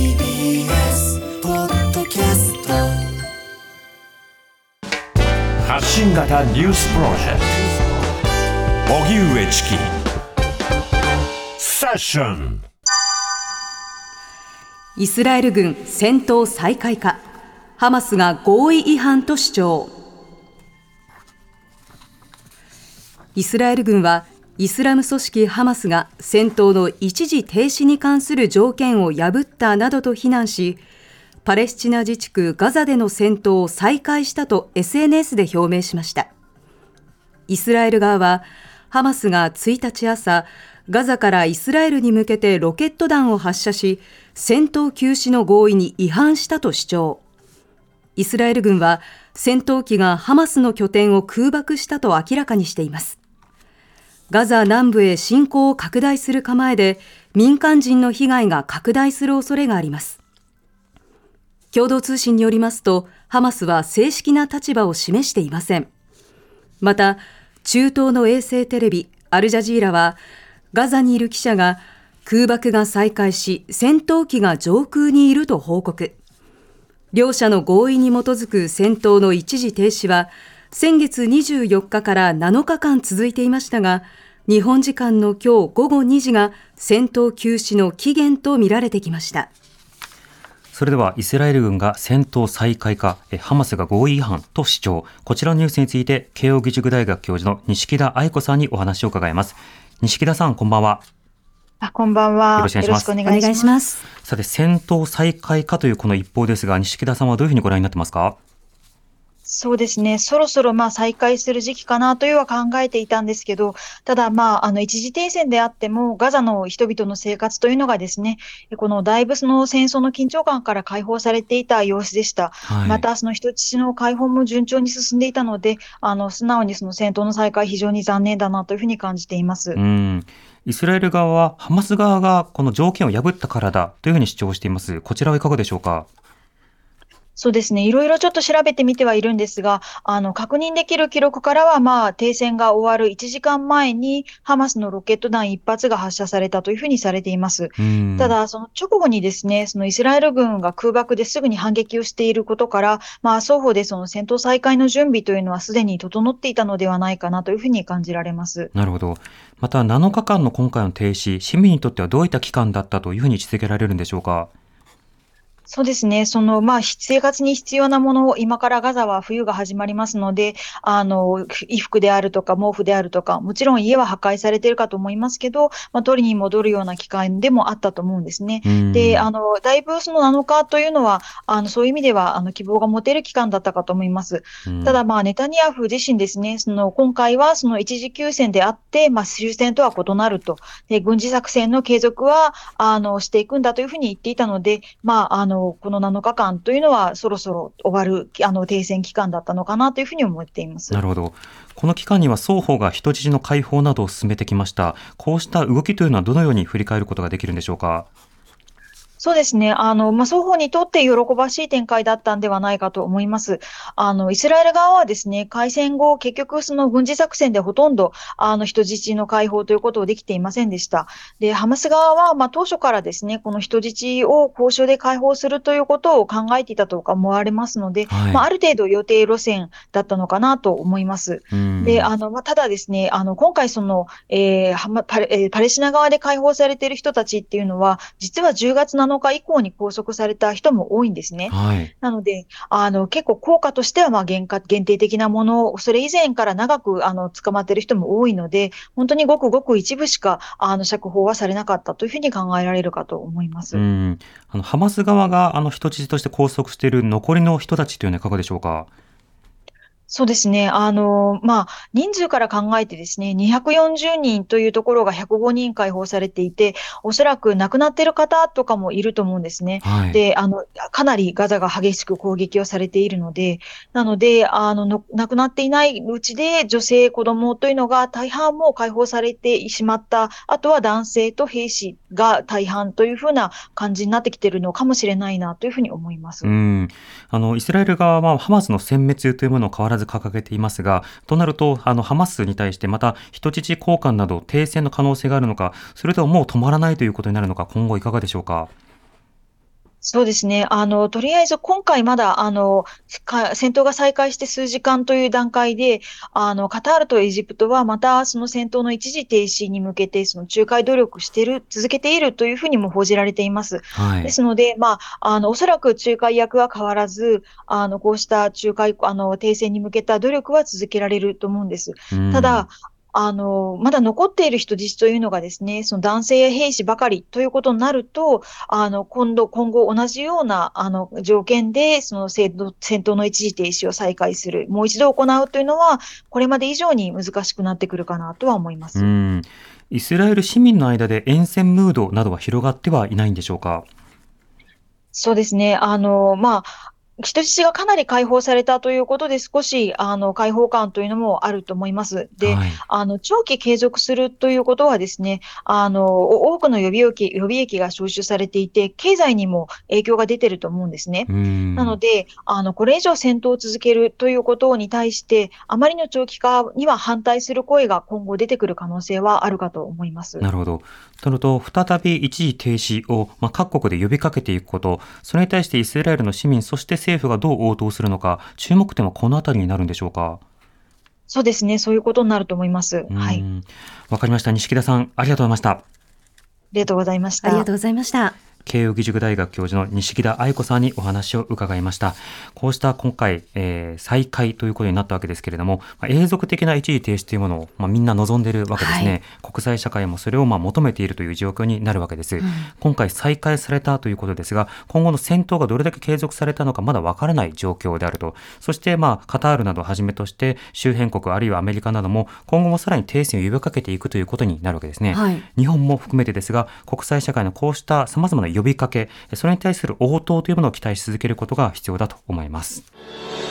TBS ポッドキャスト。発信型ニュースプロジェクト。荻上チキ。セッション。イスラエル軍戦闘再開か。ハマスが合意違反と主張。イスラエル軍はイスラム組織ハマスが戦闘の一時停止に関する条件を破ったなどと非難しパレスチナ自治区ガザでの戦闘を再開したと SNS で表明しました。イスラエル側はハマスが1日朝ガザからイスラエルに向けてロケット弾を発射し戦闘休止の合意に違反したと主張。イスラエル軍は戦闘機がハマスの拠点を空爆したと明らかにしています。ガザ南部へ侵攻を拡大する構えで民間人の被害が拡大する恐れがあります。共同通信によりますとハマスは正式な立場を示していません。また中東の衛星テレビアルジャジーラはガザにいる記者が空爆が再開し戦闘機が上空にいると報告。両者の合意に基づく戦闘の一時停止は先月24日から7日間続いていましたが日本時間の今日午後2時が戦闘休止の期限とみられてきましたそれではイスラエル軍が戦闘再開か、ハマスが合意違反と主張。こちらのニュースについて、慶應義塾大学教授の西木田愛子さんにお話を伺います。西木田さん、こんばんは。あ、こんばんは。よろしくお願いします。お願いします。さて、戦闘再開かというこの一報ですが、西木田さんはどういうふうにご覧になってますか？そうですね。そろそろまあ再開する時期かなというは考えていたんですけど、ただまあ、あの一時停戦であっても、ガザの人々の生活というのがですね、このだいぶその戦争の緊張感から解放されていた様子でした。はいまた、その人質の解放も順調に進んでいたので、あの、素直にその戦闘の再開非常に残念だなというふうに感じています。うん。イスラエル側は、ハマス側がこの条件を破ったからだというふうに主張しています。こちらはいかがでしょうか？そうですね。いろいろちょっと調べてみてはいるんですが、あの、確認できる記録からは、まあ、停戦が終わる1時間前に、ハマスのロケット弾一発が発射されたというふうにされています。うん。ただ、その直後にですね、そのイスラエル軍が空爆ですぐに反撃をしていることから、まあ、双方でその戦闘再開の準備というのはすでに整っていたのではないかなというふうに感じられます。なるほど。また、7日間の今回の停止、市民にとってはどういった期間だったというふうに位置づけられるんでしょうか？そうですね。その、まあ、生活に必要なものを、今からガザは冬が始まりますので、あの、衣服であるとか、毛布であるとか、もちろん家は破壊されているかと思いますけど、まあ、取りに戻るような期間でもあったと思うんですね。うんで、あの、だいぶその7日というのは、あの、そういう意味では、あの、希望が持てる期間だったかと思います。うんただ、まあ、ネタニヤフ自身ですね、その、今回はその一時休戦であって、まあ、終戦とは異なると。で、軍事作戦の継続は、あの、していくんだというふうに言っていたので、まあ、あの、この7日間というのは、そろそろ終わる、あの、停戦期間だったのかなというふうに思っています。なるほど。この期間には双方が人質の解放などを進めてきました。こうした動きというのはどのように振り返ることができるんでしょうか？そうですね。あの、まあ、双方にとって喜ばしい展開だったんではないかと思います。あの、イスラエル側はですね、開戦後、結局その軍事作戦でほとんど、あの、人質の解放ということをできていませんでした。で、ハマス側は、まあ、当初からですね、この人質を交渉で解放するということを考えていたと思われますので、はいまあ、ある程度予定路線だったのかなと思います。うんで、あの、まあ、ただですね、あの、今回その、えーパレ、えーパレスチナ側で解放されている人たちっていうのは、実は10月7日以降に拘束された人も多いんですね。はい。なので、あの、結構効果としては、まあ、限界限定的なものを、それ以前から長く、あの、捕まっている人も多いので、本当にごくごく一部しか、あの、釈放はされなかったというふうに考えられるかと思います。うん。あの、ハマス側が、あの、人質として拘束している残りの人たちというのはいかがでしょうか？そうですね。あの、まあ、人数から考えてですね、240人というところが105人解放されていて、おそらく亡くなっている方とかもいると思うんですね。はい、で、あの、かなりガザが激しく攻撃をされているので、なので、あの、亡くなっていないうちで女性、子供というのが大半も解放されてしまった、あとは男性と兵士が大半というふうな感じになってきているのかもしれないなというふうに思います。うん。あの、イスラエル側はハマスの殲滅というものを変わらず掲げていますが、となると、あの、ハマスに対してまた人質交換など停戦の可能性があるのか、それとももう止まらないということになるのか、今後いかがでしょうか？そうですね。あの、とりあえず今回まだ、あの、戦闘が再開して数時間という段階で、あの、カタールとエジプトはまたその戦闘の一時停止に向けて、その仲介努力している、続けているというふうにも報じられています。はい、ですので、まあ、あの、おそらく仲介役は変わらず、あの、こうした仲介、あの、停戦に向けた努力は続けられると思うんです。ただ、あの、まだ残っている人質というのがですね、その男性や兵士ばかりということになると、あの、今度、今後同じような、あの、条件で、その戦闘の一時停止を再開する、もう一度行うというのは、これまで以上に難しくなってくるかなとは思います。イスラエル市民の間で沿線ムードなどは広がってはいないんでしょうか？そうですね。あの、まあ、人質がかなり解放されたということで、少し、あの、解放感というのもあると思います。で、はい、あの、長期継続するということはですね、あの、多くの予備役、予備役が招集されていて、経済にも影響が出てると思うんですね。なので、あの、これ以上戦闘を続けるということに対して、あまりの長期化には反対する声が今後出てくる可能性はあるかと思います。なるほど。となると、再び一時停止を、まあ、各国で呼びかけていくこと、それに対してイスラエルの市民、そして政府がどう応答するのか、注目点はこのあたりになるんでしょうか？そうですね、そういうことになると思います。はい。わかりました。西木田さん、ありがとうございました。ありがとうございました。ありがとうございました。慶應義塾大学教授の西木田愛子さんにお話を伺いました。こうした今回、えー、再開ということになったわけですけれども、まあ、永続的な一時停止というものを、まあ、みんな望んでいるわけですね。はい、国際社会もそれをまあ求めているという状況になるわけです、うん、今回再開されたということですが、今後の戦闘がどれだけ継続されたのかまだわからない状況であると。そしてまあカタールなどをはじめとして周辺国あるいはアメリカなども今後もさらに停戦を呼びかけていくということになるわけですね。はい、日本も含めてですが、国際社会のこうした様々な呼びかけ、それに対する応答というものを期待し続けることが必要だと思います。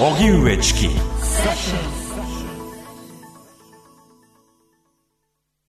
荻上チキ